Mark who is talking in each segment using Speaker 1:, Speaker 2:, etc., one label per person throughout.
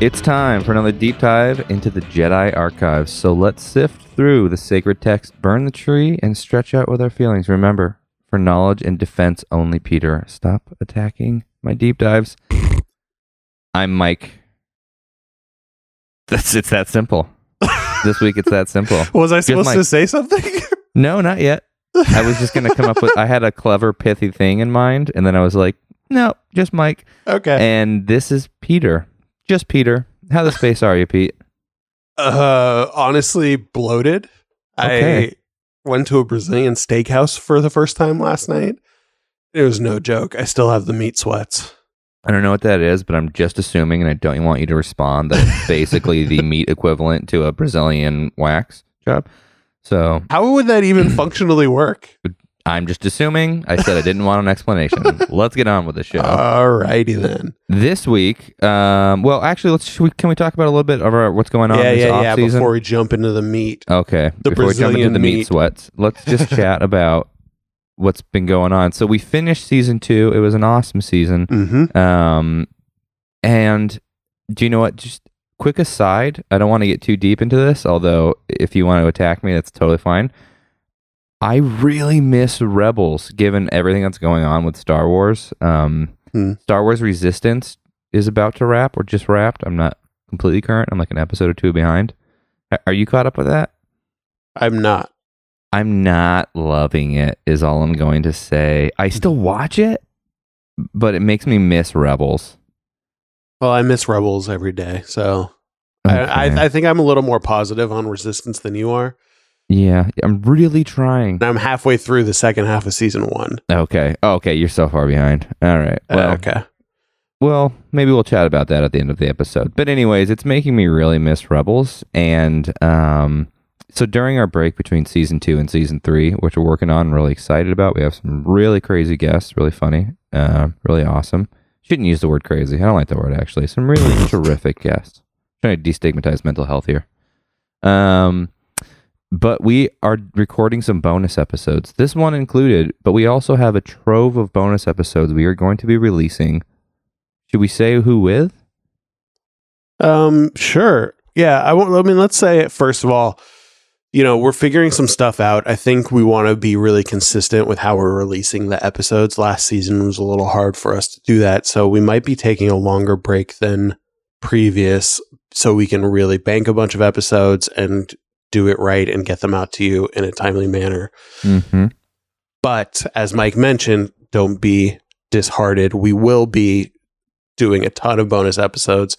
Speaker 1: It's time for another deep dive into the Jedi archives. So let's sift through the sacred text, burn the tree, and stretch out with our feelings. Remember, for knowledge and defense only, Peter. Stop attacking my deep dives. I'm Mike. That's it's that simple. this week it's that simple.
Speaker 2: Was I supposed
Speaker 1: Mike.
Speaker 2: to say something?
Speaker 1: No, not yet. I was just gonna come up with. I had a clever, pithy thing in mind, and then I was like, no, just Mike.
Speaker 2: okay.
Speaker 1: And this is Peter. Just Peter. How the space are you, Pete?
Speaker 2: Uh, honestly, bloated.
Speaker 1: Okay.
Speaker 2: I went to a Brazilian steakhouse for the first time last night. It was no joke. I still have the meat sweats.
Speaker 1: I don't know what that is, but I'm just assuming, and I don't want you to respond, that it's basically the meat equivalent to a Brazilian wax job. So
Speaker 2: How would that even functionally work?
Speaker 1: I'm just assuming. I said I didn't want an explanation. Let's get on with the show.
Speaker 2: Alrighty then.
Speaker 1: this week, um, well, actually, let's we, can we talk about a little bit of our, what's going on
Speaker 2: yeah,
Speaker 1: this
Speaker 2: yeah, yeah.
Speaker 1: season?
Speaker 2: Before we jump into the meat,
Speaker 1: Okay.
Speaker 2: The
Speaker 1: Before we jump into
Speaker 2: Brazilian
Speaker 1: the meat,
Speaker 2: meat.
Speaker 1: sweats, let's just chat about what's been going on. So we finished season two. It was an awesome season.
Speaker 2: mm-hmm.
Speaker 1: Um, and do you know what? Just quick aside. I don't want to get too deep into this. Although, if you want to attack me, that's totally fine. I really miss Rebels, given everything that's going on with Star Wars. Um,
Speaker 2: Hmm.
Speaker 1: Star Wars Resistance is about to wrap, or just wrapped. I'm not completely current. I'm like an episode or two behind. Are you caught up with that?
Speaker 2: I'm not.
Speaker 1: I'm not loving it. Is all I'm going to say. I still watch it, but it makes me miss Rebels.
Speaker 2: Well, I miss Rebels every day, so I, I, I think I'm a little more positive on Resistance than you are.
Speaker 1: Yeah, I'm really trying.
Speaker 2: I'm halfway through the second half of season one.
Speaker 1: Okay. Oh, okay, you're so far behind. All right.
Speaker 2: Uh,
Speaker 1: Well,
Speaker 2: okay.
Speaker 1: well, maybe we'll chat about that at the end of the episode. But anyways, it's making me really miss Rebels and um so during our break between season 2 and season 3, which we're working on, I'm really excited about. We have some really crazy guests, really funny, uh, really awesome. Shouldn't use the word crazy. I don't like the word actually. Some really terrific guests. trying to destigmatize mental health here. Um but we are recording some bonus episodes. This one included, but we also have a trove of bonus episodes we are going to be releasing. Should we say who with?
Speaker 2: Um, sure. Yeah, I won't. I mean, let's say it first of all, you know, we're figuring some stuff out. I think we want to be really consistent with how we're releasing the episodes. Last season was a little hard for us to do that, so we might be taking a longer break than previous, so we can really bank a bunch of episodes and do it right and get them out to you in a timely manner.
Speaker 1: Mm-hmm.
Speaker 2: But as Mike mentioned, don't be disheartened. We will be doing a ton of bonus episodes.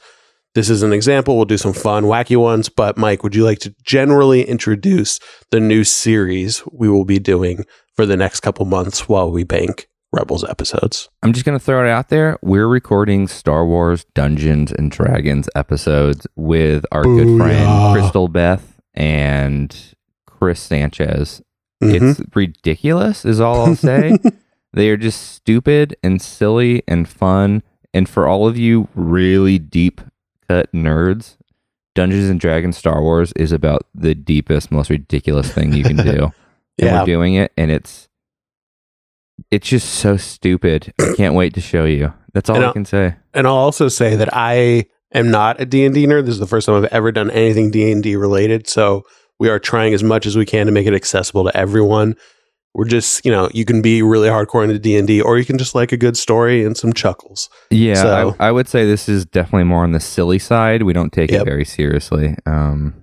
Speaker 2: This is an example. We'll do some fun, wacky ones. But Mike, would you like to generally introduce the new series we will be doing for the next couple months while we bank Rebels episodes?
Speaker 1: I'm just going to throw it out there. We're recording Star Wars Dungeons and Dragons episodes with our good friend Crystal Beth and Chris Sanchez.
Speaker 2: Mhm.
Speaker 1: It's ridiculous, is all I'll say. they are just stupid and silly and fun. And for all of you really deep cut nerds, Dungeons and Dragons Star Wars is about the deepest, most ridiculous thing you can do. and
Speaker 2: yeah.
Speaker 1: we're doing it, and it's it's just so stupid. I can't wait to show you. That's all
Speaker 2: And
Speaker 1: I can say.
Speaker 2: And I'll also say that I am not a D&D nerd. This is the first time I've ever done anything D&D related. So we are trying as much as we can to make it accessible to everyone. We're just, you know, you can be really hardcore into D&D or you can just like a good story and some chuckles.
Speaker 1: Yeah,
Speaker 2: So-
Speaker 1: I, I would say this is definitely more on the silly side. We don't take
Speaker 2: Yep.
Speaker 1: it very seriously. Um,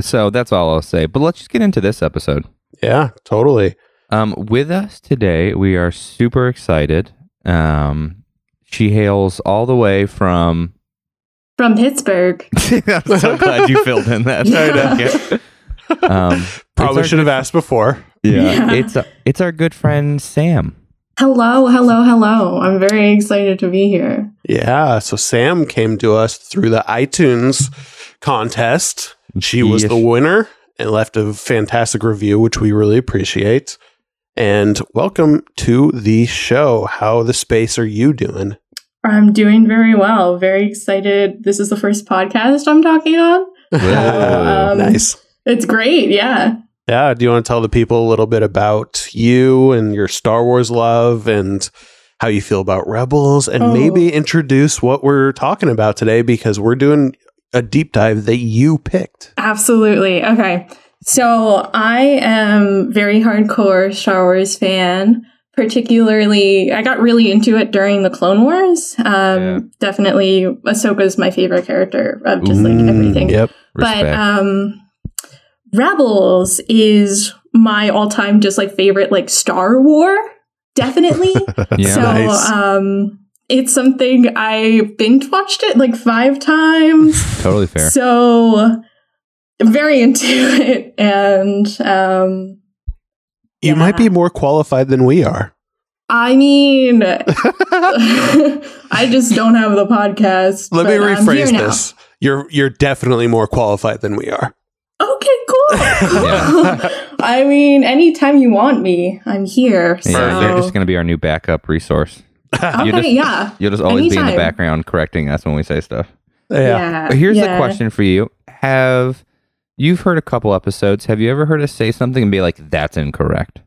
Speaker 1: so that's all I'll say. But let's just get into this episode.
Speaker 2: Yeah, totally.
Speaker 1: Um, with us today, we are super excited. Um, she hails all the way from.
Speaker 3: From Pittsburgh.
Speaker 1: I'm so glad you filled in that.
Speaker 3: Yeah.
Speaker 1: second. Um,
Speaker 2: Probably should have asked before.
Speaker 1: Yeah,
Speaker 3: Yeah.
Speaker 1: it's it's our good friend Sam.
Speaker 3: Hello, hello, hello. I'm very excited to be here.
Speaker 2: Yeah, so Sam came to us through the iTunes contest. She was the winner and left a fantastic review, which we really appreciate. And welcome to the show. How the space are you doing?
Speaker 3: I'm doing very well. Very excited. This is the first podcast I'm talking on. Um,
Speaker 2: nice.
Speaker 3: It's great. Yeah.
Speaker 2: Yeah. Do you want to tell the people a little bit about you and your Star Wars love and how you feel about Rebels, and
Speaker 3: Oh.
Speaker 2: maybe introduce what we're talking about today because we're doing a deep dive that you picked.
Speaker 3: Absolutely. Okay. So I am very hardcore Star Wars fan. Particularly, I got really into it during the Clone Wars. Um,
Speaker 1: Yeah.
Speaker 3: Definitely, Ahsoka's my favorite character of just like
Speaker 2: Mm,
Speaker 3: everything.
Speaker 2: Yep.
Speaker 3: But um, Rebels is my all-time just like favorite like Star War. Definitely.
Speaker 1: yeah.
Speaker 3: So
Speaker 2: Nice.
Speaker 3: um, it's something I binge watched it like five times.
Speaker 1: totally fair.
Speaker 3: So very into it, and um,
Speaker 2: You might be more qualified than we are.
Speaker 3: I mean, I just don't have the podcast.
Speaker 2: Let me
Speaker 3: but I'm
Speaker 2: rephrase
Speaker 3: now.
Speaker 2: this. You're you're definitely more qualified than we are.
Speaker 3: Okay, cool.
Speaker 1: Yeah.
Speaker 3: I mean, anytime you want me, I'm here. So.
Speaker 1: yeah, you're just gonna be our new backup resource.
Speaker 3: okay,
Speaker 1: just-
Speaker 3: yeah.
Speaker 1: You'll just always be in the background correcting us when we say stuff.
Speaker 2: yeah.
Speaker 1: But here's
Speaker 3: yeah.
Speaker 1: the question for you: Have you've heard a couple episodes? Have you ever heard us say something and be like, "That's incorrect"?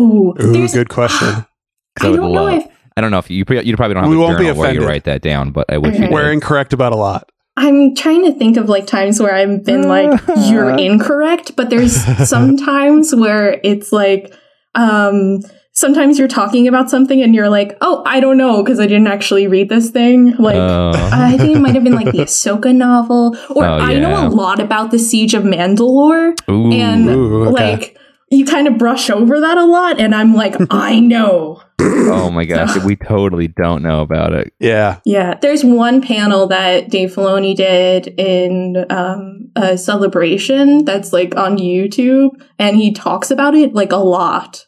Speaker 3: Ooh,
Speaker 2: Ooh, good question.
Speaker 3: I
Speaker 1: would
Speaker 3: don't know if
Speaker 1: I don't know if you you probably don't have
Speaker 2: We
Speaker 1: a
Speaker 2: won't be
Speaker 1: journal where you
Speaker 2: offended.
Speaker 1: write that down, but I wish
Speaker 3: Okay.
Speaker 1: you
Speaker 2: We're incorrect about a lot.
Speaker 3: I'm trying to think of like times where I've been like, you're incorrect, but there's some times where it's like, um, sometimes you're talking about something and you're like, oh, I don't know, because I didn't actually read this thing. Like,
Speaker 1: Oh.
Speaker 3: I think it might have been like the Ahsoka novel, or
Speaker 1: Oh,
Speaker 3: I know a lot about the Siege of Mandalore,
Speaker 1: Ooh.
Speaker 3: and
Speaker 2: Ooh, okay.
Speaker 3: like, you kind of brush over that a lot, and I'm like, I know.
Speaker 1: oh my gosh, we totally don't know about it.
Speaker 2: Yeah.
Speaker 3: Yeah, there's one panel that Dave Filoni did in um, a celebration that's like on YouTube, and he talks about it like a lot.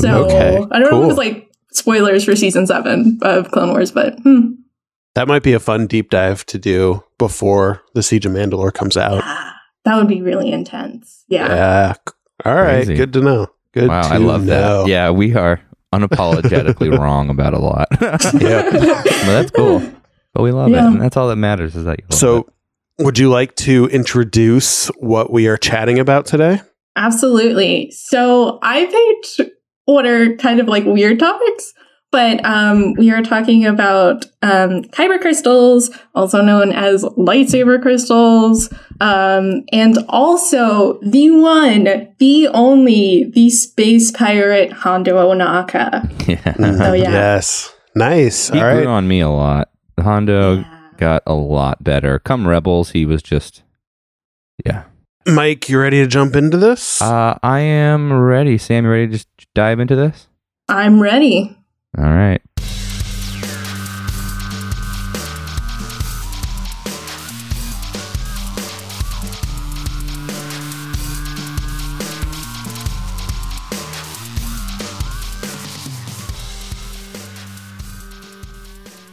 Speaker 3: So
Speaker 2: Okay,
Speaker 3: I don't know
Speaker 2: cool.
Speaker 3: if it's like spoilers for season seven of Clone Wars, but hmm,
Speaker 2: That might be a fun deep dive to do before the Siege of Mandalore comes out.
Speaker 3: yeah, that would be really intense. Yeah.
Speaker 2: Yeah. All right.
Speaker 1: Crazy.
Speaker 2: Good to know. Good
Speaker 1: wow,
Speaker 2: to
Speaker 1: I love
Speaker 2: know.
Speaker 1: that. Yeah, we are unapologetically wrong about a lot.
Speaker 2: Yeah.
Speaker 1: but that's cool. But we love
Speaker 3: Yeah.
Speaker 1: it, and that's all that matters is that you love
Speaker 2: So,
Speaker 1: it.
Speaker 2: would you like to introduce what we are chatting about today?
Speaker 3: Absolutely. So I picked what are kind of like weird topics, but um, we are talking about um, kyber crystals, also known as lightsaber crystals, um, and also the one, the only, the space pirate Hondo Ohnaka.
Speaker 1: yeah.
Speaker 3: Oh, yeah.
Speaker 2: Yes. Nice.
Speaker 1: he
Speaker 2: All
Speaker 1: grew
Speaker 2: right.
Speaker 1: on me a lot. Hondo
Speaker 3: Yeah.
Speaker 1: got a lot better. Come Rebels, he was just yeah.
Speaker 2: Mike, you ready to jump into this?
Speaker 1: Uh, I am ready. Sam, you ready to just dive into this?
Speaker 3: I'm ready.
Speaker 1: All right.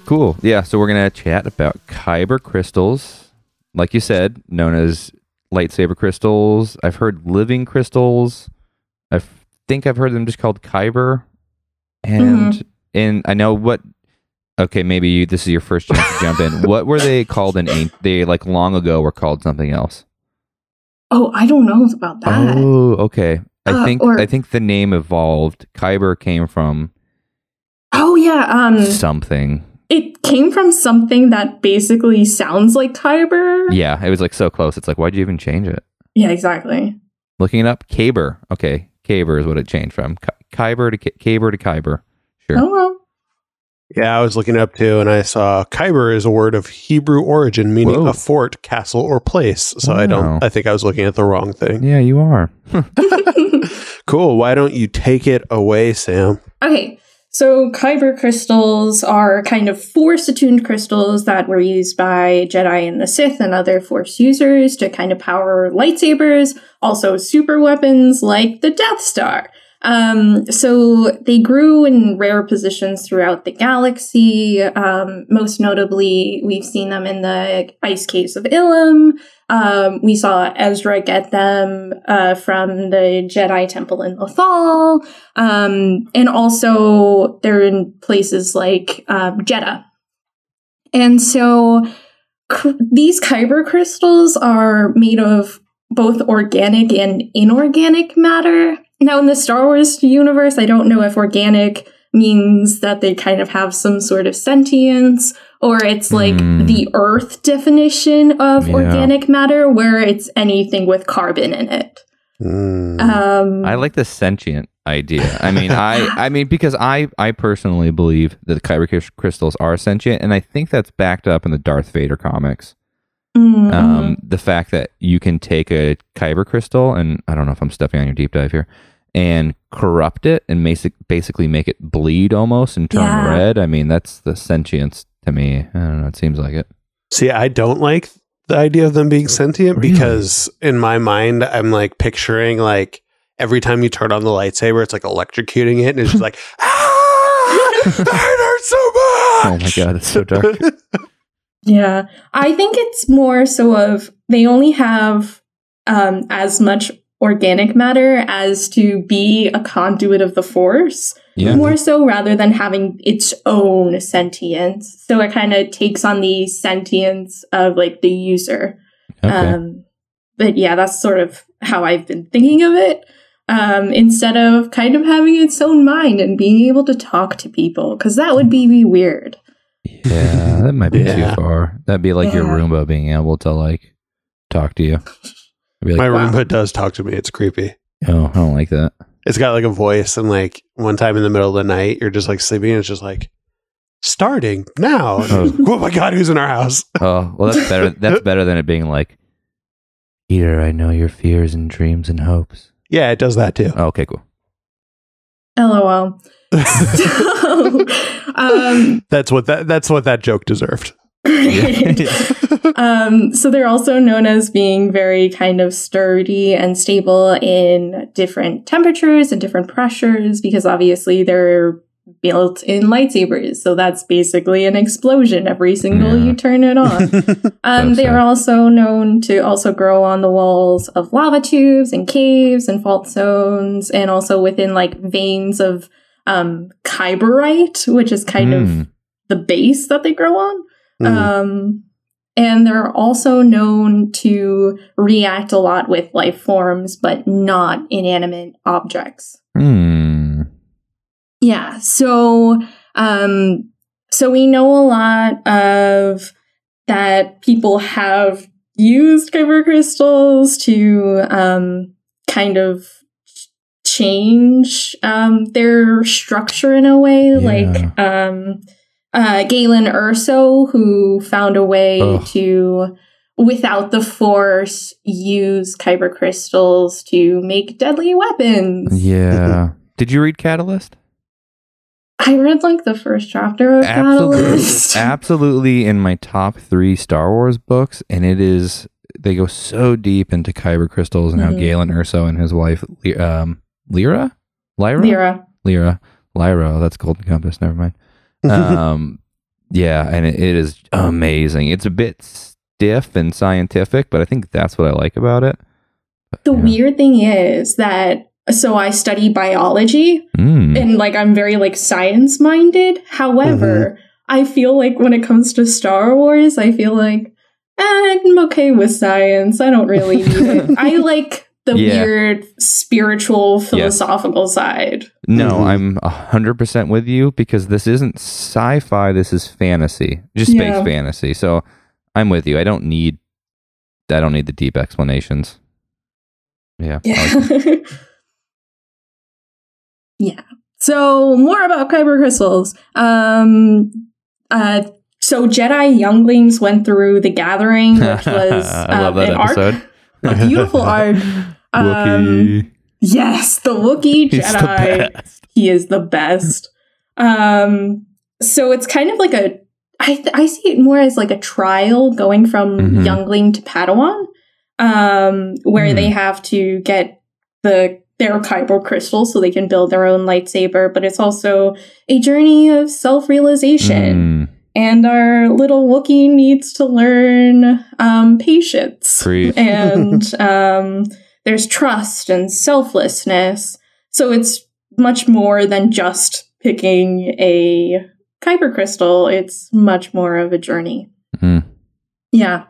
Speaker 1: Cool. Yeah, so we're going to chat about kyber crystals. Like you said, known as lightsaber crystals. I've heard living crystals. I think I've heard them just called kyber. And and I know what Okay, maybe you, this is your first chance to jump in. What were they called in an- they like long ago were called something else.
Speaker 3: Oh, I don't know about that.
Speaker 1: Oh, okay. I
Speaker 3: Uh,
Speaker 1: think
Speaker 3: or-
Speaker 1: I think the name evolved. Kyber came from
Speaker 3: Oh yeah, um,
Speaker 1: something.
Speaker 3: It came from something that basically sounds like kyber.
Speaker 1: Yeah, it was like so close. It's like why'd you even change it?
Speaker 3: Yeah, exactly.
Speaker 1: Looking it up, Kaber. Okay, Kaber is what it changed from. Ky- Kyber to Kaber to Kyber. Sure.
Speaker 3: Oh well.
Speaker 2: yeah, I was looking up too, and I saw Kyber is a word of Hebrew origin, meaning
Speaker 1: Whoa.
Speaker 2: a fort, castle, or place. So I don't. I think I was looking at the wrong thing.
Speaker 1: Yeah, you are.
Speaker 2: Cool. Why don't you take it away, Sam?
Speaker 3: Okay, so kyber crystals are kind of force attuned crystals that were used by Jedi and the Sith and other force users to kind of power lightsabers, also super weapons like the Death Star. Um, so they grew in rare positions throughout the galaxy. Um, most notably, we've seen them in the ice caves of Ilum. Um, we saw Ezra get them uh, from the Jedi Temple in Lothal. Um, and also they're in places like um, Jedha. And so cr- these kyber crystals are made of both organic and inorganic matter. Now, in the Star Wars universe, I don't know if organic means that they kind of have some sort of sentience, or it's like
Speaker 1: Hmm.
Speaker 3: the earth definition of
Speaker 1: Yeah.
Speaker 3: organic matter, where it's anything with carbon in it.
Speaker 2: Mm.
Speaker 3: Um,
Speaker 1: I like the sentient idea. I mean, I I mean because I I personally believe that the kyber crystals are sentient, and I think that's backed up in the Darth Vader comics.
Speaker 3: Mm,
Speaker 1: Um, the fact that you can take a kyber crystal, and I don't know if I'm stepping on your deep dive here, and corrupt it and basic, basically make it bleed almost and turn
Speaker 3: Yeah.
Speaker 1: red. I mean, that's the sentience to me. I don't know. It seems like it.
Speaker 2: See, I don't like the idea of them being sentient
Speaker 1: Really?
Speaker 2: because in my mind, I'm like picturing like every time you turn on the lightsaber, it's like electrocuting it, and it's just like, ah, that hurts so much.
Speaker 1: Oh my god, it's so dark.
Speaker 3: Yeah. I think it's more so of they only have um, as much organic matter as to be a conduit of the force,
Speaker 1: Yeah.
Speaker 3: more so rather than having its own sentience. So it kind of takes on the sentience of like the user.
Speaker 1: Okay.
Speaker 3: Um, but yeah, that's sort of how I've been thinking of it. Um, instead of kind of having its own mind and being able to talk to people, because that would be weird.
Speaker 1: Yeah, that might be
Speaker 2: Yeah.
Speaker 1: too far. That'd be like your
Speaker 3: Yeah.
Speaker 1: Roomba being able to like talk to you. I'd be
Speaker 2: My
Speaker 3: Wow.
Speaker 2: Roomba does talk to me. It's creepy.
Speaker 1: oh, I don't like that.
Speaker 2: It's got like a voice, and like one time in the middle of the night, you're just like sleeping, and it's just like starting now.
Speaker 1: Oh.
Speaker 2: oh my god, who's in our house?
Speaker 1: Oh, well, that's better. That's better than it being like, Peter, I know your fears and dreams and hopes.
Speaker 2: Yeah, it does that too.
Speaker 1: Oh, okay, cool.
Speaker 3: LOL. So, um,
Speaker 2: that's what that that's what that joke deserved.
Speaker 3: great. um, so they're also known as being very kind of sturdy and stable in different temperatures and different pressures because obviously they're built in lightsabers. So that's basically an explosion every single
Speaker 1: Yeah.
Speaker 3: you turn it on. Um, they are also known to also grow on the walls of lava tubes and caves and fault zones, and also within like veins of um, kyberite, which is kind of
Speaker 1: Hmm.
Speaker 3: the base that they grow on.
Speaker 2: Mhm.
Speaker 3: Um, and they're also known to react a lot with life forms, but not inanimate objects.
Speaker 1: Hmm.
Speaker 3: Yeah. So, um, so we know a lot of that people have used kyber crystals to um, kind of ch- change um, their structure in a way,
Speaker 1: Yeah.
Speaker 3: like um, uh, Galen Erso, who found a way
Speaker 1: Ugh.
Speaker 3: to. Without the force, use kyber crystals to make deadly weapons.
Speaker 1: Yeah. Did you read Catalyst?
Speaker 3: I read like the first chapter of
Speaker 1: Absolutely,
Speaker 3: Catalyst.
Speaker 1: absolutely in my top three Star Wars books, and it is they go so deep into kyber crystals and how
Speaker 3: Mhm.
Speaker 1: Galen Erso and his wife um, Lyra, Lyra,
Speaker 3: Lyra.
Speaker 1: Lyra, Lyra. Oh, that's Golden Compass. Never mind. um, yeah, and it, it is amazing. It's a bit stiff and scientific, but I think that's what I like about it. But,
Speaker 3: The
Speaker 1: yeah.
Speaker 3: weird thing is that so I study biology
Speaker 1: Mm.
Speaker 3: and like I'm very like science minded. However, I feel like when it comes to Star Wars, I feel like eh, I'm okay with science. I don't really need it. I like the
Speaker 1: Yeah.
Speaker 3: weird spiritual philosophical side.
Speaker 1: No,
Speaker 2: Mhm.
Speaker 1: I'm a hundred percent with you because this isn't sci-fi. This is fantasy, just space
Speaker 3: Yeah.
Speaker 1: fantasy. So I'm with you. I don't need, I don't need the deep explanations. Yeah.
Speaker 3: Yeah. yeah. So more about kyber crystals. Um uh so Jedi younglings went through the gathering, which was
Speaker 1: I love
Speaker 3: um,
Speaker 1: that
Speaker 3: an
Speaker 1: episode.
Speaker 3: arc, a beautiful arc. Um, yes, the Wookiee
Speaker 1: He's the
Speaker 3: Jedi.
Speaker 1: best.
Speaker 3: He is the best. Um, so it's kind of like a. I th- I see it more as like a trial going from
Speaker 1: Mhm.
Speaker 3: youngling to Padawan, um, where
Speaker 1: Hmm.
Speaker 3: they have to get the their kyber crystal so they can build their own lightsaber. But it's also a journey of self realization,
Speaker 1: Mm,
Speaker 3: and our little Wookiee needs to learn um, patience
Speaker 1: Preach.
Speaker 3: and um, there's trust and selflessness. So it's much more than just picking a kyber crystal. It's much more of a journey.
Speaker 1: mm.
Speaker 3: Yeah.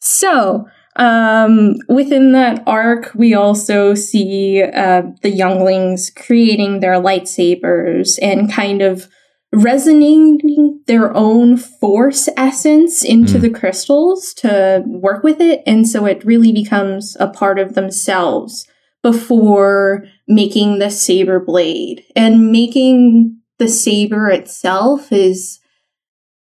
Speaker 3: So Um, within that arc, we also see uh, the younglings creating their lightsabers and kind of resonating their own force essence into
Speaker 1: Mm.
Speaker 3: the crystals to work with it. And so it really becomes a part of themselves before making the saber blade. And making the saber itself is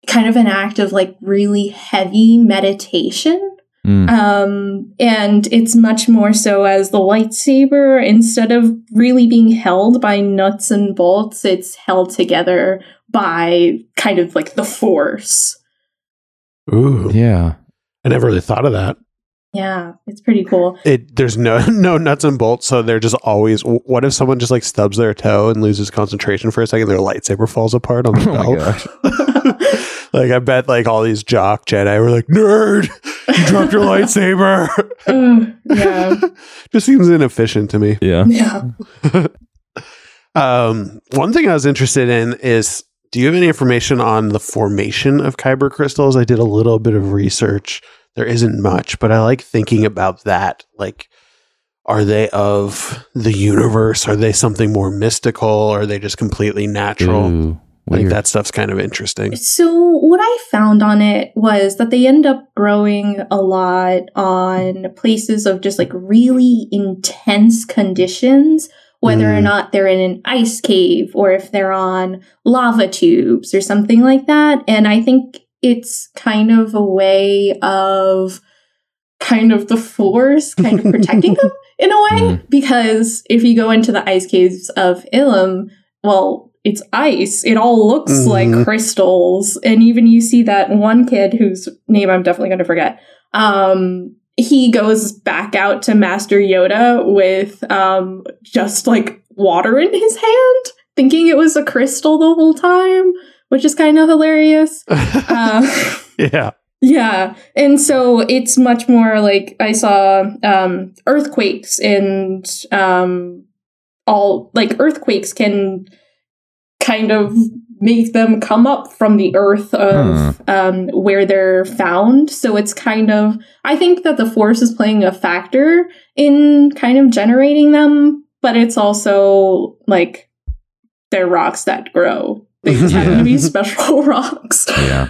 Speaker 3: kind of an act of like really heavy meditation.
Speaker 1: Mm.
Speaker 3: Um, and it's much more so as the lightsaber, instead of really being held by nuts and bolts, it's held together by kind of like the force.
Speaker 2: Ooh,
Speaker 1: Yeah.
Speaker 2: I never really thought of that.
Speaker 3: Yeah, it's pretty cool.
Speaker 2: It there's no no nuts and bolts, so they're just always. What if someone just like stubs their toe and loses concentration for a second? Their lightsaber falls apart on the
Speaker 1: Oh my
Speaker 2: belt.
Speaker 1: gosh.
Speaker 2: like I bet like all these jock Jedi were like, "Nerd, you dropped your lightsaber."
Speaker 3: Ugh, yeah,
Speaker 2: just seems inefficient to me.
Speaker 1: Yeah.
Speaker 3: yeah.
Speaker 2: Um, one thing I was interested in is do you have any information on the formation of kyber crystals? I did a little bit of research. There isn't much, but I like thinking about that. Like, are they of the universe? Are they something more mystical? Are they just completely natural?
Speaker 1: Ooh,
Speaker 2: I think
Speaker 1: weird.
Speaker 2: that stuff's kind of interesting.
Speaker 3: So, what I found on it was that they end up growing a lot on places of just like really intense conditions, whether or
Speaker 2: Mm.
Speaker 3: not they're in an ice cave or if they're on lava tubes or something like that. And I think it's kind of a way of kind of the force kind of protecting them in a way.
Speaker 1: Mm.
Speaker 3: Because if you go into the ice caves of Ilum, well, it's ice. It all looks
Speaker 2: Mhm.
Speaker 3: like crystals. And even you see that one kid whose name I'm definitely going to forget. Um, he goes back out to Master Yoda with um, just like water in his hand, thinking it was a crystal the whole time, which is kind of hilarious. Uh,
Speaker 2: yeah.
Speaker 3: yeah. And so it's much more like I saw um earthquakes and um all like earthquakes can kind of make them come up from the earth of um where they're found. So it's kind of I think that the force is playing a factor in kind of generating them, but it's also like they're rocks that grow. They happen to be special rocks.
Speaker 1: Yeah.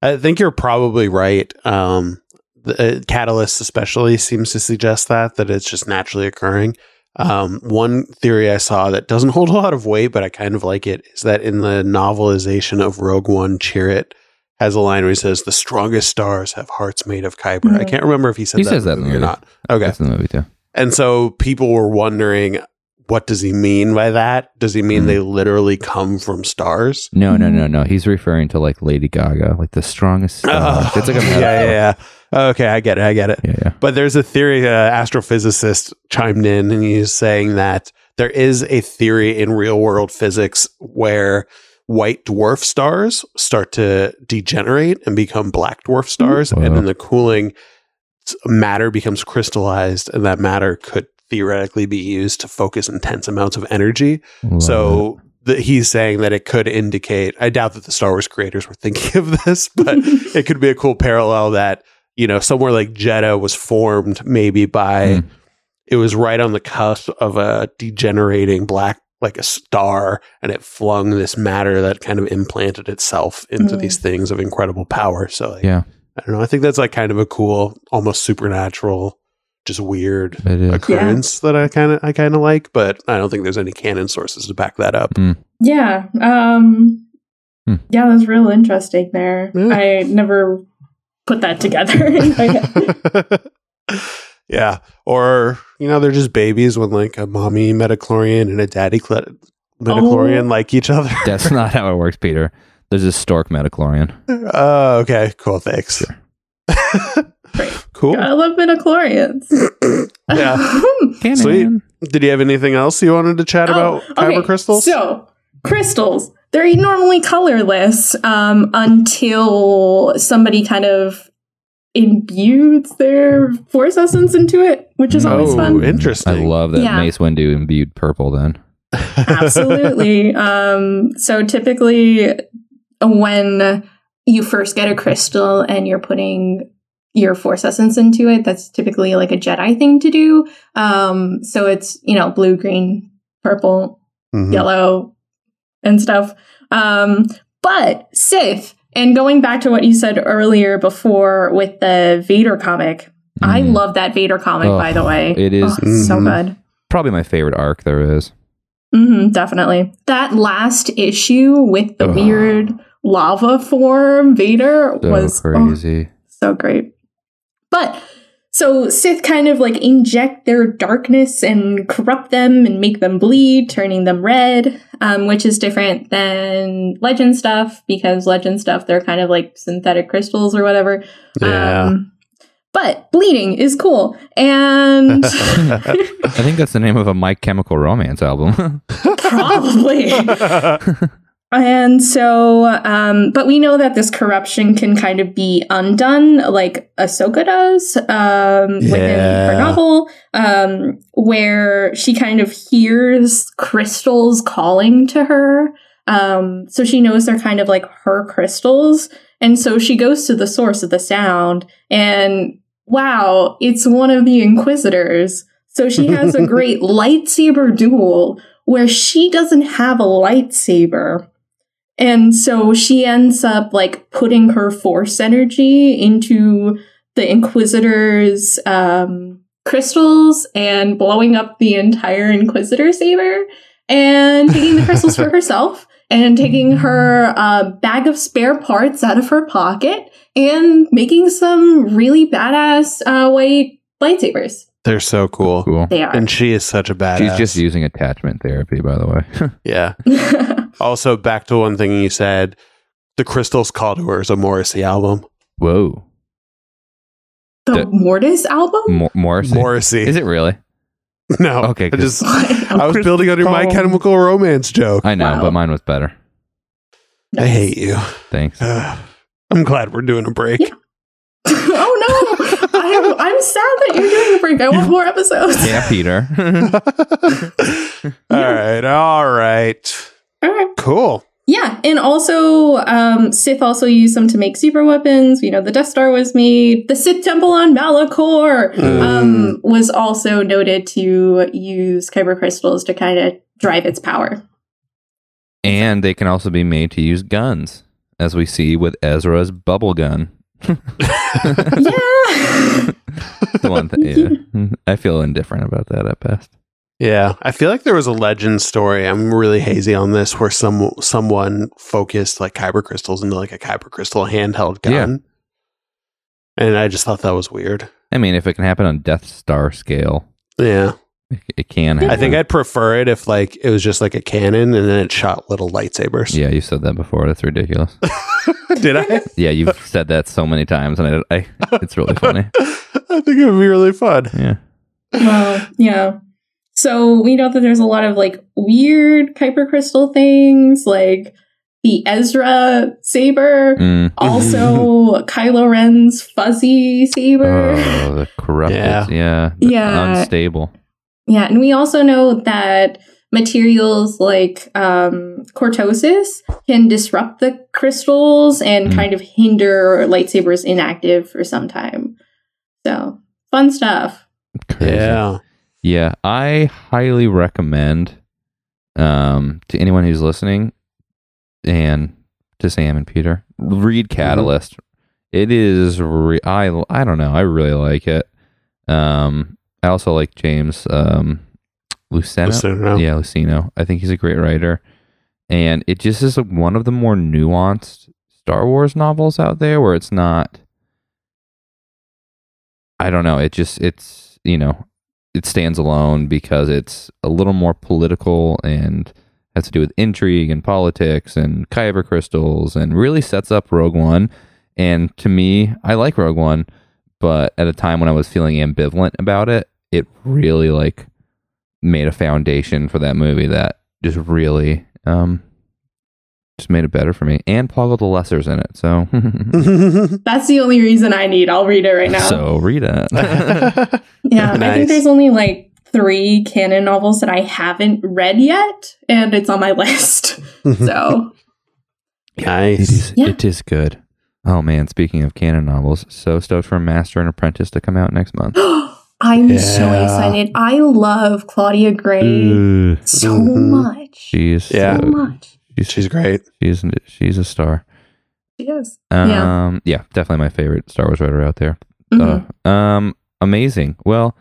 Speaker 2: I think you're probably right. Um, the uh, catalyst, especially, seems to suggest that that it's just naturally occurring. Um, one theory I saw that doesn't hold a lot of weight, but I kind of like it, is that in the novelization of Rogue One, Chirrut has a line where he says, "The strongest stars have hearts made of kyber." I
Speaker 3: Mhm.
Speaker 2: can't remember if he said
Speaker 1: He
Speaker 2: that
Speaker 1: says that in the
Speaker 2: movie or not. Okay,
Speaker 1: That's in the movie too.
Speaker 2: and so people were wondering, what does he mean by that? Does he mean
Speaker 1: Mhm.
Speaker 2: they literally come from stars?
Speaker 1: No, no, no, no. He's referring to like Lady Gaga, like the strongest. Star.
Speaker 2: Oh,
Speaker 1: it's like a
Speaker 2: yeah, yeah, yeah. Okay, I get it. I get it.
Speaker 1: yeah, yeah.
Speaker 2: But there's a theory, uh, astrophysicist chimed in and he's saying that there is a theory in real world physics where white dwarf stars start to degenerate and become black dwarf stars. And in the cooling, matter becomes crystallized, and that matter could theoretically be used to focus intense amounts of energy. So the, he's saying that it could indicate, I doubt that the Star Wars creators were thinking of this, but it could be a cool parallel that you know somewhere like Jedha was formed maybe by
Speaker 1: Mm.
Speaker 2: it was right on the cusp of a degenerating black like a star and it flung this matter that kind of implanted itself into
Speaker 3: Mm.
Speaker 2: these things of incredible power so like,
Speaker 1: Yeah.
Speaker 2: i don't know i think that's like kind of a cool almost supernatural just weird
Speaker 1: It is.
Speaker 2: occurrence that i kind of i kind of like but i don't think there's any canon sources to back that up
Speaker 3: Yeah. Um
Speaker 1: Hmm.
Speaker 3: yeah, that's real interesting there.
Speaker 2: Yeah.
Speaker 3: I never put that together.
Speaker 2: yeah. Or, you know, they're just babies when like a mommy midichlorian and a daddy cl- midichlorian
Speaker 3: Oh.
Speaker 2: like each other.
Speaker 1: That's not how it works, Peter. There's a stork midichlorian.
Speaker 2: Oh, okay. Cool. Thanks.
Speaker 3: Great.
Speaker 2: cool.
Speaker 3: I love midichlorians.
Speaker 2: Yeah. Sweet. Did you have anything else you wanted to chat oh, about
Speaker 3: Oh,
Speaker 2: kyber
Speaker 3: okay.
Speaker 2: crystals?
Speaker 3: So, crystals. They're normally colorless um, until somebody kind of imbues their force essence into it, which is always
Speaker 2: oh,
Speaker 3: fun.
Speaker 2: interesting.
Speaker 1: I love that
Speaker 3: Yeah.
Speaker 1: Mace Windu imbued purple then.
Speaker 3: Absolutely. um, so typically, when you first get a crystal and you're putting your force essence into it. That's typically like a Jedi thing to do. Um, so it's, you know, blue, green, purple,
Speaker 2: Mhm.
Speaker 3: yellow, and stuff. Um, but Sith, and going back to what you said earlier before with the Vader comic, I
Speaker 1: Mm.
Speaker 3: love that Vader comic,
Speaker 1: Oh,
Speaker 3: by the way.
Speaker 1: it is-
Speaker 3: Oh, so
Speaker 2: Mhm.
Speaker 3: good.
Speaker 1: Probably my favorite arc there is.
Speaker 3: hmm definitely. That last issue with the
Speaker 1: Ugh.
Speaker 3: weird lava form Vader
Speaker 1: So
Speaker 3: was oh,
Speaker 1: crazy.
Speaker 3: so great. But so Sith kind of like inject their darkness and corrupt them and make them bleed, turning them red, um, which is different than legend stuff because legend stuff they're kind of like synthetic crystals or whatever.
Speaker 2: Yeah.
Speaker 3: Um, but bleeding is cool, and
Speaker 1: I think that's the name of a My Chemical Romance album.
Speaker 3: probably. And so, um, but we know that this corruption can kind of be undone, like Ahsoka does um, within
Speaker 2: Yeah.
Speaker 3: her novel, um, where she kind of hears crystals calling to her. Um, so she knows they're kind of like her crystals. And so she goes to the source of the sound, and wow, it's one of the Inquisitors. So she has a great lightsaber duel where she doesn't have a lightsaber. And so she ends up like putting her force energy into the Inquisitor's um, crystals and blowing up the entire Inquisitor saber and taking the crystals for herself and taking her uh, bag of spare parts out of her pocket and making some really badass uh, white lightsabers.
Speaker 2: They're so cool.
Speaker 1: cool.
Speaker 3: They are.
Speaker 2: And she is such a badass.
Speaker 1: She's just using attachment therapy, by the way.
Speaker 2: Yeah. Also, back to one thing you said. The Crystals Call to Her is a Morrissey album.
Speaker 1: Whoa.
Speaker 3: the
Speaker 1: The-
Speaker 3: Mortis album?
Speaker 1: Mo- Morrissey.
Speaker 2: Morrissey.
Speaker 1: Is it really?
Speaker 2: No.
Speaker 1: Okay,
Speaker 2: I just I was building on your My Chemical Romance joke.
Speaker 1: I know,
Speaker 3: Wow.
Speaker 1: but mine was better.
Speaker 2: I hate you.
Speaker 1: Thanks.
Speaker 2: I'm glad we're doing a break.
Speaker 3: Yeah. oh no! I'm, I'm sad that you're doing a break. I want more episodes.
Speaker 1: Yeah, Peter.
Speaker 2: all right. All right.
Speaker 3: All right.
Speaker 2: Cool.
Speaker 3: Yeah, and also um, Sith also used them to make super weapons. You know, the Death Star was made. The Sith Temple on Malachor um, was also noted to use kyber crystals to kind of drive its power.
Speaker 1: and they can also be made to use guns, as we see with Ezra's bubble gun.
Speaker 3: yeah.
Speaker 1: The one thing, yeah. I feel indifferent about that at best.
Speaker 2: Yeah, I feel like there was a legend story. I'm really hazy on this, where some someone focused like kyber crystals into like a kyber crystal handheld gun, and I just thought that was weird.
Speaker 1: I mean, if it can happen on Death Star scale,
Speaker 2: Yeah,
Speaker 1: it, it can happen.
Speaker 2: I think I'd prefer it if like it was just like a cannon and then it shot little lightsabers.
Speaker 1: Yeah, you said that before. That's ridiculous.
Speaker 2: Did I?
Speaker 1: Yeah, you've said that so many times, and I, I it's really funny.
Speaker 2: I think it would be really fun.
Speaker 1: Yeah.
Speaker 3: Well, yeah. So we know that there's a lot of like weird kyber crystal things, like the Ezra saber.
Speaker 1: Mm.
Speaker 3: Also, Kylo Ren's fuzzy saber.
Speaker 1: Oh, the corrupted.
Speaker 2: Yeah.
Speaker 1: Yeah. the
Speaker 3: Yeah.
Speaker 1: Unstable.
Speaker 3: Yeah, and we also know that materials like um, cortosis can disrupt the crystals and
Speaker 1: Mm.
Speaker 3: kind of hinder lightsabers inactive for some time. So, fun stuff.
Speaker 1: Crazy.
Speaker 2: Yeah.
Speaker 1: Yeah, I highly recommend um, to anyone who's listening and to Sam and Peter read Catalyst. It is re- I I don't know. I really like it. Um, I also like James um, Luceno.
Speaker 2: Luceno.
Speaker 1: Yeah, Luceno. I think he's a great writer, and it just is one of the more nuanced Star Wars novels out there, where it's not. I don't know. It just it's you know it stands alone because it's a little more political and has to do with intrigue and politics and kyber crystals and really sets up Rogue One. And to me, I like Rogue One, but at a time when I was feeling ambivalent about it, it really like made a foundation for that movie that just really um just made it better for me. And Poggle the Lesser's in it, so
Speaker 3: That's the only reason I need. I'll read it right now.
Speaker 1: so read it.
Speaker 3: yeah, I think there's only like three canon novels that I haven't read yet, and it's on my list. So,
Speaker 2: nice.
Speaker 1: is
Speaker 3: Yeah.
Speaker 1: it is good. Oh man, speaking of canon novels, so stoked for Master and Apprentice to come out next month.
Speaker 3: I'm so excited. I love Claudia Gray
Speaker 1: Ooh,
Speaker 3: so
Speaker 2: Mhm.
Speaker 3: much.
Speaker 1: she's
Speaker 2: Yeah.
Speaker 3: So
Speaker 1: so-
Speaker 3: much.
Speaker 1: She's
Speaker 2: She's great.
Speaker 1: she's she's a star.
Speaker 3: She is.
Speaker 1: Um,
Speaker 3: Yeah.
Speaker 1: yeah. definitely my favorite Star Wars writer out there.
Speaker 3: Mhm.
Speaker 1: Uh, um, amazing. Well,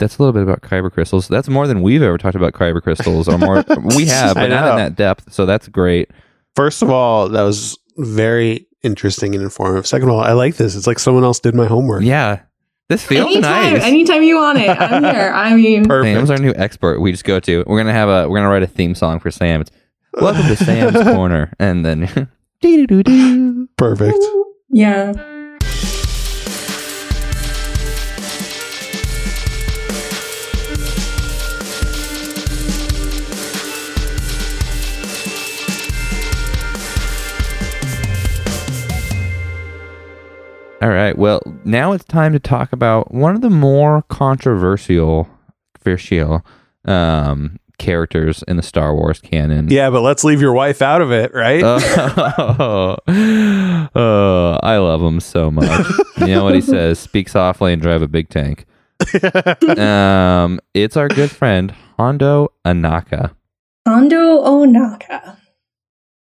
Speaker 1: that's a little bit about kyber crystals. That's more than we've ever talked about kyber crystals, or more. we have, but not in that depth. So that's great.
Speaker 2: First of all, that was very interesting and informative. Second of all, I like this. It's like someone else did my homework.
Speaker 1: Yeah, this feels
Speaker 3: anytime,
Speaker 1: nice.
Speaker 3: anytime you want it, I'm here. I mean,
Speaker 2: Perfect.
Speaker 1: Sam's our new expert. We just go to. We're gonna have a. We're gonna write a theme song for Sam. It's welcome to Sam's corner, and then.
Speaker 2: Perfect.
Speaker 3: yeah.
Speaker 1: All right. Well, now it's time to talk about one of the more controversial, controversial um, characters in the Star Wars canon.
Speaker 2: Yeah, but let's leave your wife out of it, right?
Speaker 1: Oh, oh, I love him so much. you know what he says? Speak softly and drive a big tank. Um, it's our good friend Hondo Anaka.
Speaker 3: Hondo Ohnaka.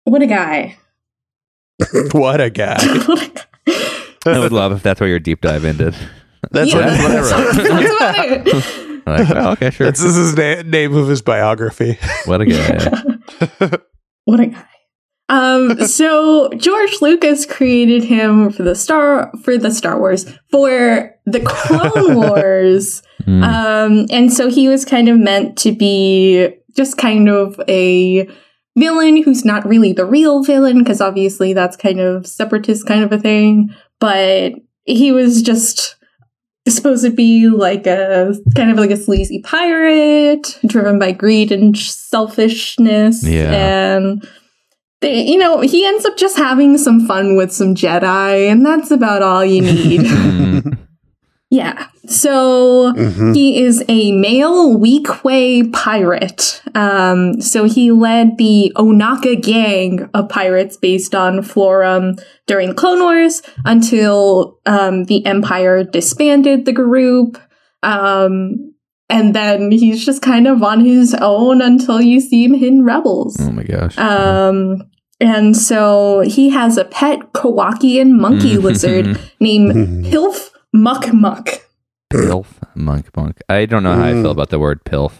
Speaker 3: What a guy.
Speaker 2: what a guy.
Speaker 3: what a guy.
Speaker 1: I would love if that's where your deep dive ended.
Speaker 2: That's
Speaker 3: Yeah,
Speaker 2: what,
Speaker 1: that's what I wrote.
Speaker 3: That's about it.
Speaker 1: Like, well, okay, sure.
Speaker 2: This is the name of his biography.
Speaker 1: What a guy.
Speaker 3: what a guy. Um, so George Lucas created him for the Star for the Star Wars for the Clone Wars.
Speaker 1: Mm.
Speaker 3: Um, and so he was kind of meant to be just kind of a villain who's not really the real villain, because obviously that's kind of separatist kind of a thing. But he was just supposed to be like a kind of like a sleazy pirate driven by greed and selfishness.
Speaker 1: Yeah.
Speaker 3: And they, you know, he ends up just having some fun with some Jedi, and that's about all you need. Yeah. So
Speaker 2: Mhm.
Speaker 3: he is a male Weequay pirate. Um, so he led the Ohnaka gang of pirates based on Florrum during the Clone Wars until um, the Empire disbanded the group. Um, and then he's just kind of on his own until you see him in Rebels.
Speaker 1: Oh my gosh.
Speaker 3: Um, and so he has a pet Kowakian monkey
Speaker 1: Mm.
Speaker 3: lizard named Pilf Mukmuk.
Speaker 1: pilf monk monk. I don't know how I feel
Speaker 2: Mm.
Speaker 1: about the word pilf.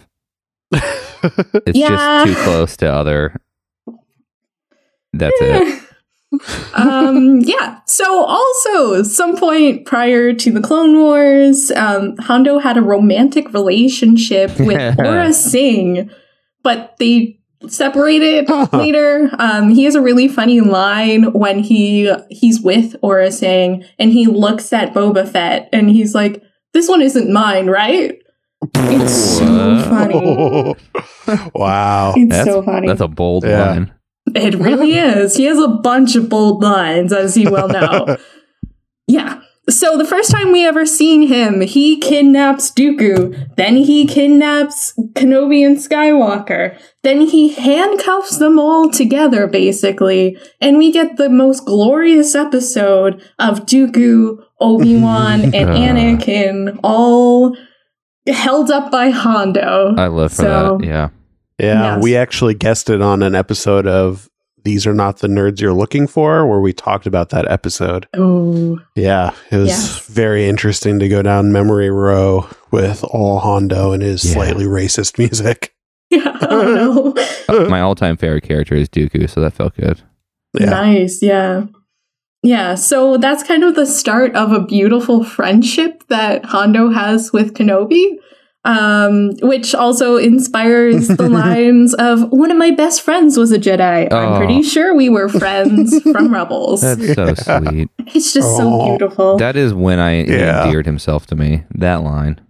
Speaker 1: It's
Speaker 3: Yeah.
Speaker 1: just too close to other. That's it.
Speaker 3: um yeah so also some point prior to the clone wars um hondo had a romantic relationship with aurra sing but they separated later um he has a really funny line when he he's with aurra sing and he looks at boba fett and he's like this one isn't mine right it's so funny
Speaker 2: wow.
Speaker 3: it's
Speaker 1: That's,
Speaker 3: so funny
Speaker 1: that's a bold
Speaker 2: Yeah.
Speaker 1: line.
Speaker 3: It really is. He has a bunch of bold lines, as you well know. yeah. So the first time we ever seen him, he kidnaps Dooku. Then he kidnaps Kenobi and Skywalker. Then he handcuffs them all together, basically. And we get the most glorious episode of Dooku, Obi-Wan, and
Speaker 1: Ah.
Speaker 3: Anakin all held up by Hondo.
Speaker 1: I live for
Speaker 3: So-
Speaker 1: that. Yeah.
Speaker 2: Yeah,
Speaker 3: Yes.
Speaker 2: we actually guessed it on an episode of These Are Not the Nerds You're Looking For, where we talked about that episode.
Speaker 3: oh.
Speaker 2: Yeah, it was
Speaker 3: Yes.
Speaker 2: very interesting to go down memory row with all Hondo and his
Speaker 1: Yeah.
Speaker 2: slightly racist music.
Speaker 3: Yeah. Oh, no.
Speaker 1: My all-time favorite character is Dooku, so that felt good.
Speaker 2: Yeah.
Speaker 3: Nice, yeah. Yeah, so that's kind of the start of a beautiful friendship that Hondo has with Kenobi, um, which also inspires the lines of one of my best friends was a Jedi.
Speaker 1: Oh.
Speaker 3: I'm pretty sure we were friends from Rebels.
Speaker 1: That's so
Speaker 2: Yeah.
Speaker 1: sweet.
Speaker 3: it's just so
Speaker 2: Oh.
Speaker 3: beautiful.
Speaker 1: That is when I he
Speaker 2: Yeah.
Speaker 1: endeared himself to me. That line.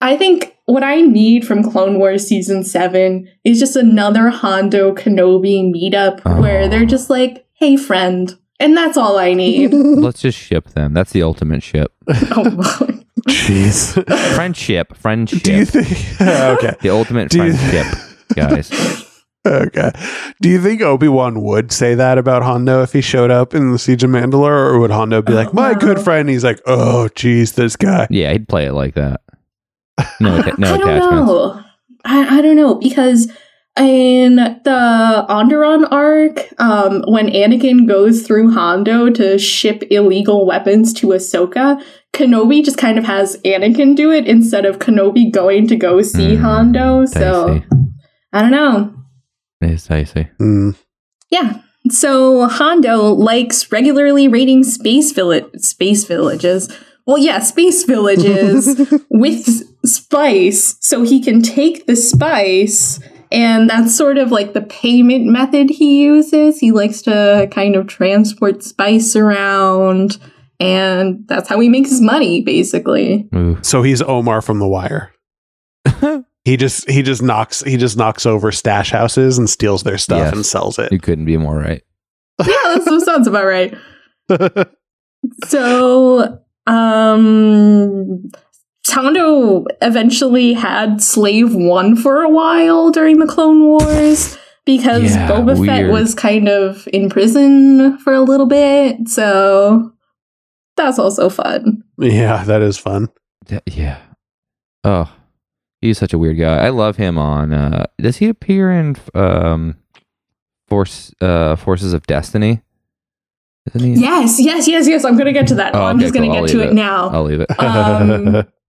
Speaker 3: I think what I need from Clone Wars season seven is just another Hondo Kenobi meetup
Speaker 1: Oh.
Speaker 3: where they're just like, hey, friend. And that's all I need.
Speaker 1: Let's just ship them. That's the ultimate ship.
Speaker 3: oh, boy.
Speaker 2: Jeez.
Speaker 1: Friendship. Friendship.
Speaker 2: Do you think? okay.
Speaker 1: the ultimate
Speaker 2: Do you-
Speaker 1: friendship, guys.
Speaker 2: Okay. Do you think Obi Wan would say that about Hondo if he showed up in the Siege of Mandalore, or would Hondo be like, "My good
Speaker 3: uh-huh.
Speaker 2: friend"? He's like, "Oh, geez, this guy."
Speaker 1: Yeah, he'd play it like that. No, atta- no
Speaker 3: I don't
Speaker 1: attachments.
Speaker 3: know. I, I don't know because in the Onderon arc, um, when Anakin goes through Hondo to ship illegal weapons to Ahsoka, Kenobi just kind of has Anakin do it instead of Kenobi going to go see
Speaker 1: Mm,
Speaker 3: Hondo. So
Speaker 1: dicey.
Speaker 3: I don't know.
Speaker 1: It's dicey.
Speaker 2: Hmm.
Speaker 3: Yeah. So Hondo likes regularly raiding space village space villages. Well, yeah, space villages with spice so he can take the spice and that's sort of like the payment method he uses. He likes to kind of transport spice around and that's how he makes his money basically.
Speaker 1: Ooh.
Speaker 2: So he's Omar from The Wire. he just he just knocks he just knocks over stash houses and steals their stuff
Speaker 1: Yes.
Speaker 2: and sells it.
Speaker 1: You couldn't be more right.
Speaker 3: Yeah, that that sounds about right. So, um, Hondo eventually had Slave One for a while during the Clone Wars because
Speaker 1: Yeah,
Speaker 3: Boba Fett was kind of in prison for a little bit. So, that's also fun.
Speaker 2: yeah, that is fun.
Speaker 1: Yeah. Oh, he's such a weird guy. I love him on. Uh, does he appear in um, Force uh, Forces of Destiny?
Speaker 3: Yes, yes, yes, yes. I'm going to get to that.
Speaker 1: Oh,
Speaker 3: I'm
Speaker 1: okay,
Speaker 3: just going to
Speaker 1: I'll
Speaker 3: get to it,
Speaker 1: it.
Speaker 3: now.
Speaker 1: I'll leave it.
Speaker 3: Um,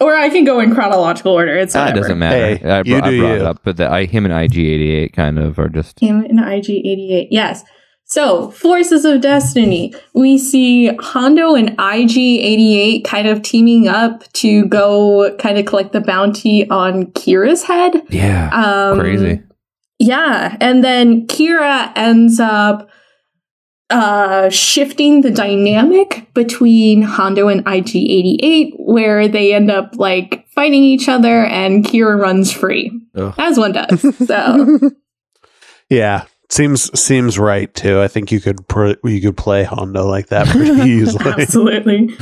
Speaker 3: or I can go in chronological order. It's
Speaker 1: Ah, it
Speaker 3: whatever.
Speaker 1: doesn't matter.
Speaker 2: Hey,
Speaker 1: I,
Speaker 2: you
Speaker 1: brought, I
Speaker 2: do
Speaker 1: brought
Speaker 2: you.
Speaker 1: it up, but the, I, him and IG88 kind of are just.
Speaker 3: Him and IG88. Yes. So, Forces of Destiny. We see Hondo and IG88 kind of teaming up to go kind of collect the bounty on Kira's head.
Speaker 1: Yeah.
Speaker 3: Um,
Speaker 1: crazy.
Speaker 3: Yeah. And then Kira ends up uh, shifting the dynamic between Hondo and IG88, where they end up like fighting each other and Kira runs free,
Speaker 1: Ugh.
Speaker 3: as one does. So.
Speaker 2: yeah, seems seems right too. I think you could pr- you could play Hondo like that pretty easily.
Speaker 3: Absolutely.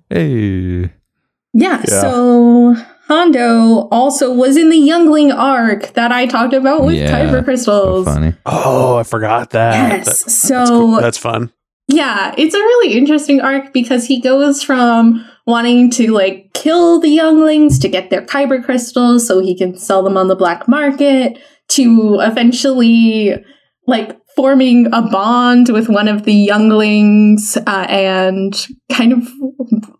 Speaker 1: hey.
Speaker 3: Yeah,
Speaker 2: Yeah.
Speaker 3: so Hondo also was in the Youngling arc that I talked about with
Speaker 1: Yeah,
Speaker 3: Kyber
Speaker 1: So
Speaker 3: crystals.
Speaker 1: funny.
Speaker 2: Oh, I forgot that.
Speaker 3: yes.
Speaker 2: That-
Speaker 3: so
Speaker 2: that's, cool. that's fun.
Speaker 3: yeah, it's a really interesting arc because he goes from wanting to like kill the younglings to get their kyber crystals so he can sell them on the black market to eventually like forming a bond with one of the younglings uh, and kind of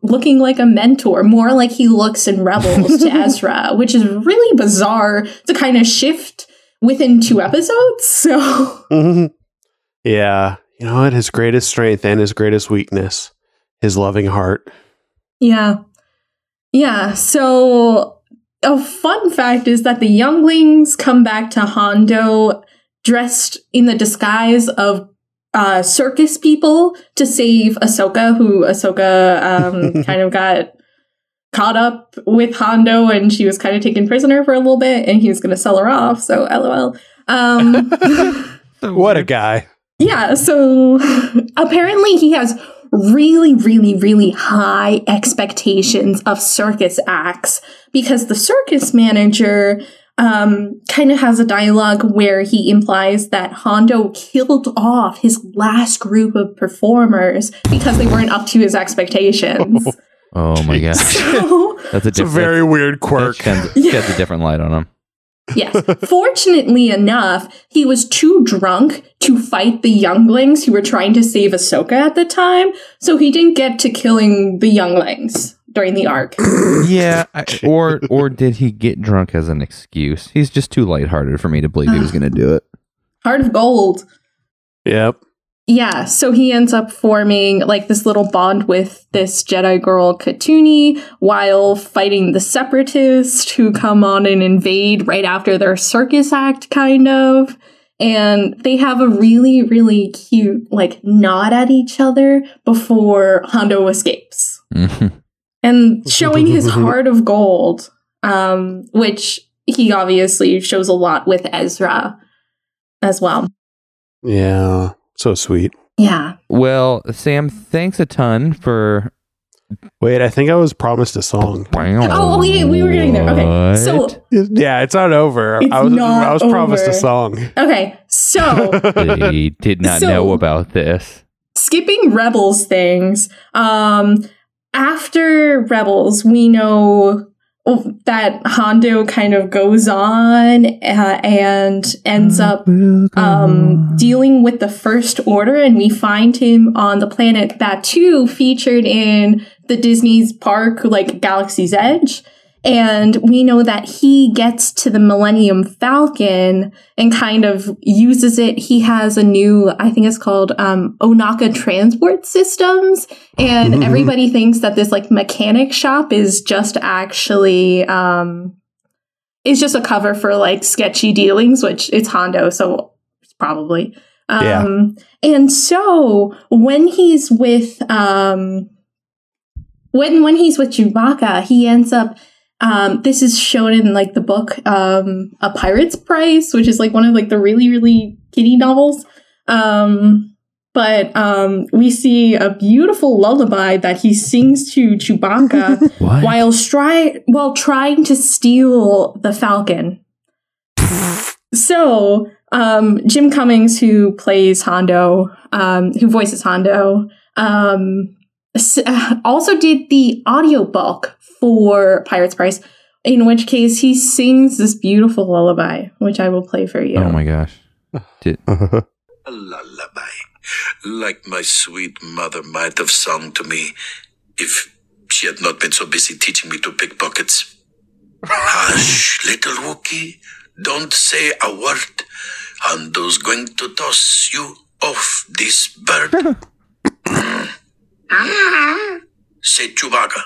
Speaker 3: looking like a mentor more like he looks in rebels to ezra which is really bizarre to kind of shift within two episodes so
Speaker 2: Mhm. Yeah, you know what? His greatest strength and his greatest weakness, his loving heart.
Speaker 3: Yeah. Yeah. So a fun fact is that the younglings come back to Hondo dressed in the disguise of uh, circus people to save Ahsoka, who Ahsoka um, kind of got caught up with Hondo and she was kind of taken prisoner for a little bit and he was going to sell her off. So, lol. Um,
Speaker 2: What a guy!
Speaker 3: yeah, so apparently he has really, really, really high expectations of circus acts because the circus manager um, kind of has a dialogue where he implies that Hondo killed off his last group of performers because they weren't up to his expectations.
Speaker 1: Oh my gosh.
Speaker 3: so,
Speaker 1: That's a,
Speaker 2: It's a
Speaker 1: diff-
Speaker 2: very weird quirk.
Speaker 1: shines-
Speaker 3: Yeah.
Speaker 1: sheds a different light on him.
Speaker 3: Yes. Fortunately enough, he was too drunk to fight the younglings who were trying to save Ahsoka at the time, so he didn't get to killing the younglings during the arc.
Speaker 1: Yeah, I, or or did he get drunk as an excuse? He's just too lighthearted for me to believe he was going to do it.
Speaker 3: Heart of Gold.
Speaker 2: Yep.
Speaker 3: Yeah, so he ends up forming like this little bond with this Jedi girl Katooni while fighting the separatists who come on and invade right after their circus act, kind of. And they have a really, really cute like nod at each other before Hondo escapes. And showing his heart of gold, um, which he obviously shows a lot with Ezra as well.
Speaker 2: Yeah. So sweet.
Speaker 3: Yeah.
Speaker 1: well, Sam, thanks a ton for
Speaker 2: Wait, I think I was promised a song.
Speaker 3: Oh, okay, we were getting there. Okay, so
Speaker 2: Yeah, it's not over.
Speaker 3: It's
Speaker 2: I was
Speaker 3: not
Speaker 2: I was promised a song.
Speaker 3: okay, so
Speaker 1: they did not
Speaker 3: So-
Speaker 1: know about this.
Speaker 3: skipping rebels things um after rebels we know that hondo kind of goes on uh, and ends up um, dealing with the first order and we find him on the planet that too featured in the disney's park like galaxy's edge and we know that he gets to the millennium falcon and kind of uses it he has a new i think it's called um, Ohnaka transport systems and
Speaker 2: Mhm.
Speaker 3: everybody thinks that this like mechanic shop is just actually um, is just a cover for like sketchy dealings which it's hondo so probably
Speaker 2: Yeah.
Speaker 3: um, and so when he's with um, when when he's with Chewbacca, he ends up. Um, this is shown in like the book, um, A Pirate's Price, which is like one of like the really really kiddie novels. Um, but um, we see a beautiful lullaby that he sings to Chewbacca while stri- while trying to steal the Falcon. so, um, Jim Cummings, who plays Hondo, um, who voices Hondo, um, s- Uh, also did the audiobook for Pirates Price, in which case he sings this beautiful lullaby, which I will play for you.
Speaker 1: Oh my gosh. Did,
Speaker 4: A lullaby, like my sweet mother might have sung to me if she had not been so busy teaching me to pick pockets. Hush, little Wookiee, don't say a word. Hondo's going to toss you off this bird. Said Chewbacca.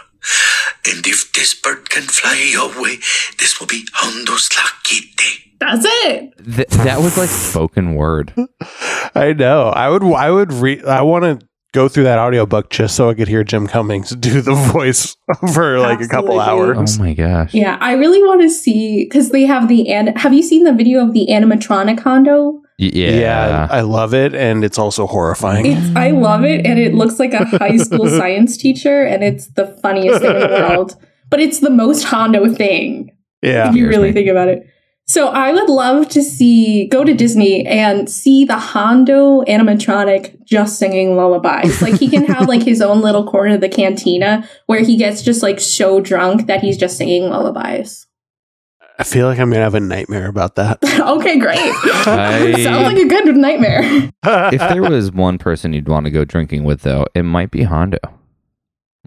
Speaker 4: And if this bird can fly away, this will be Hondo's lucky day.
Speaker 3: That's it.
Speaker 1: th- that was like spoken word.
Speaker 2: I know. I would I would read I want to go through that audiobook just so I could hear Jim Cummings do the voice for like a couple hours.
Speaker 1: Oh my gosh.
Speaker 3: Yeah, I really want to see because they have the an- have you seen the video of the animatronic Hondo?
Speaker 1: Y- yeah.
Speaker 2: I love it and it's also horrifying.
Speaker 3: It's I love it, and it looks like a high school science teacher, and it's the funniest thing in the world. But it's the most Hondo thing
Speaker 2: yeah.
Speaker 3: if you really
Speaker 1: me.
Speaker 3: think about it. So I would love to see go to Disney and see the Hondo animatronic just singing lullabies. Like he can have like his own little corner of the cantina where he gets just like so drunk that he's just singing lullabies.
Speaker 2: I feel like I'm going to have a nightmare about that.
Speaker 3: okay, great.
Speaker 1: I-
Speaker 3: Sounds like a good nightmare.
Speaker 1: if there was one person you'd want to go drinking with, though, it might be Hondo.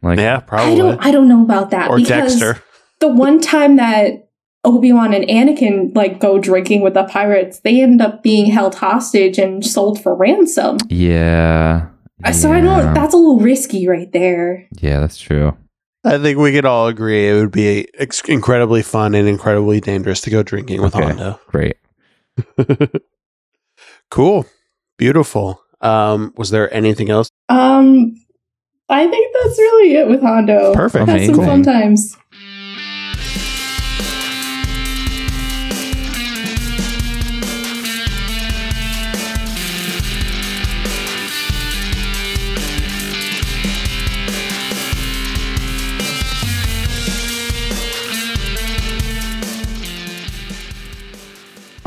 Speaker 1: Like,
Speaker 2: yeah, probably.
Speaker 3: I
Speaker 2: probably.
Speaker 3: don't I don't know about that
Speaker 2: or Dexter.
Speaker 3: the one time that Obi-Wan and Anakin like go drinking with the pirates, they end up being held hostage and sold for ransom.
Speaker 1: yeah.
Speaker 3: So I don't that's a little risky right there.
Speaker 1: Yeah, that's true.
Speaker 2: I think we could all agree it would be ex- incredibly fun and incredibly dangerous to go drinking with
Speaker 1: Okay.
Speaker 2: Hondo.
Speaker 1: Great.
Speaker 2: Cool. Beautiful. Um, was there anything else?
Speaker 3: Um I think that's really it with Hondo.
Speaker 2: Perfect.
Speaker 3: Had some
Speaker 1: Amazing.
Speaker 3: fun times.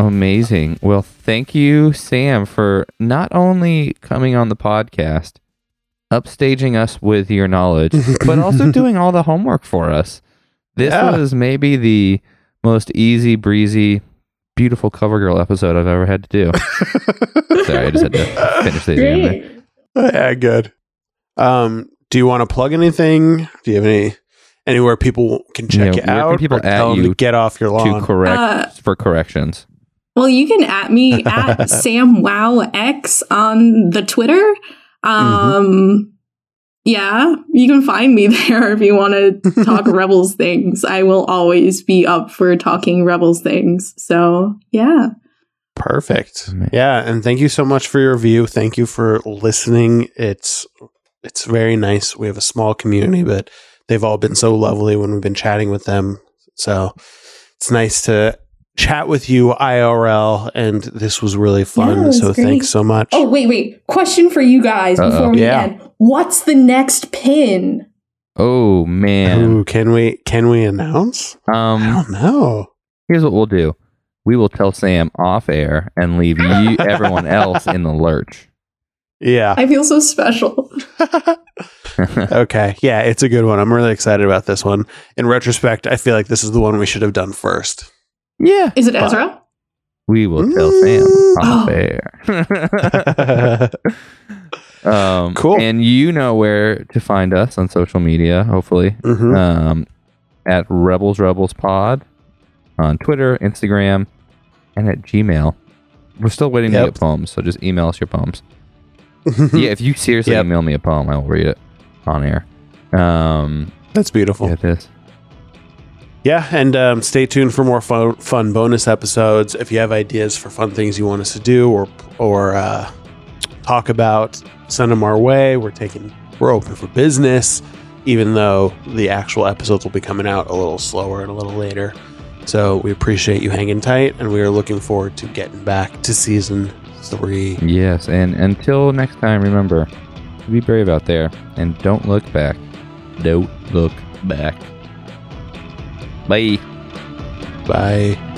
Speaker 1: Amazing. Well, thank you, Sam, for not only coming on the podcast, upstaging us with your knowledge, but also doing all the homework for us. This
Speaker 2: Yeah.
Speaker 1: was maybe the most easy breezy, beautiful CoverGirl episode I've ever had to do. Sorry, I just had to finish the exam there.
Speaker 2: Yeah, good. Um, do you want to plug anything? Do you have any anywhere people can check
Speaker 1: Yeah,
Speaker 2: you
Speaker 1: where can
Speaker 2: out?
Speaker 1: people
Speaker 2: or
Speaker 1: at
Speaker 2: tell
Speaker 1: you
Speaker 2: to get off your lawn To
Speaker 1: correct
Speaker 3: Uh,
Speaker 1: for corrections.
Speaker 3: Well, you can at me at SamWowX on the Twitter. Um, yeah, you can find me there if you want to talk Rebels things. I will always be up for talking Rebels things. So, yeah.
Speaker 2: Perfect. Yeah, and thank you so much for your review. Thank you for listening. It's it's very nice. We have a small community, but they've all been so lovely when we've been chatting with them. So it's nice to chat with you IRL, and this was really fun.
Speaker 3: it was
Speaker 2: so
Speaker 3: great.
Speaker 2: thanks so much.
Speaker 3: Oh, wait, wait. Question for you guys
Speaker 1: Uh-oh.
Speaker 3: before we
Speaker 2: Yeah.
Speaker 3: end. What's the next pin?
Speaker 1: Oh man.
Speaker 2: Ooh, can we can we announce? I
Speaker 1: Um
Speaker 2: don't know.
Speaker 1: here's what we'll do. We will tell Sam off air and leave you everyone else in the lurch.
Speaker 2: Yeah.
Speaker 3: I feel so special.
Speaker 2: okay. Yeah, it's a good one. I'm really excited about this one. In retrospect, I feel like this is the one we should have done first.
Speaker 1: Yeah.
Speaker 3: Is it Ezra?
Speaker 1: We will tell Sam off air. um,
Speaker 2: Cool.
Speaker 1: And you know where to find us on social media, hopefully.
Speaker 2: Mhm.
Speaker 1: Um, at Rebels Rebels Pod on Twitter, Instagram, and at Gmail. We're still waiting to
Speaker 2: Yep.
Speaker 1: get poems, so just email us your poems. yeah, if you seriously
Speaker 2: Yep.
Speaker 1: email me a poem, I will read it on air. Um,
Speaker 2: That's beautiful.
Speaker 1: yeah, it is.
Speaker 2: Yeah, and um, stay tuned for more fun, fun bonus episodes. If you have ideas for fun things you want us to do or or uh, talk about, send them our way. We're taking we're open for business, even though the actual episodes will be coming out a little slower and a little later. So we appreciate you hanging tight, and we are looking forward to getting back to season three.
Speaker 1: Yes, and until next time, remember, be brave out there and don't look back. Don't look back. Bye.
Speaker 2: Bye.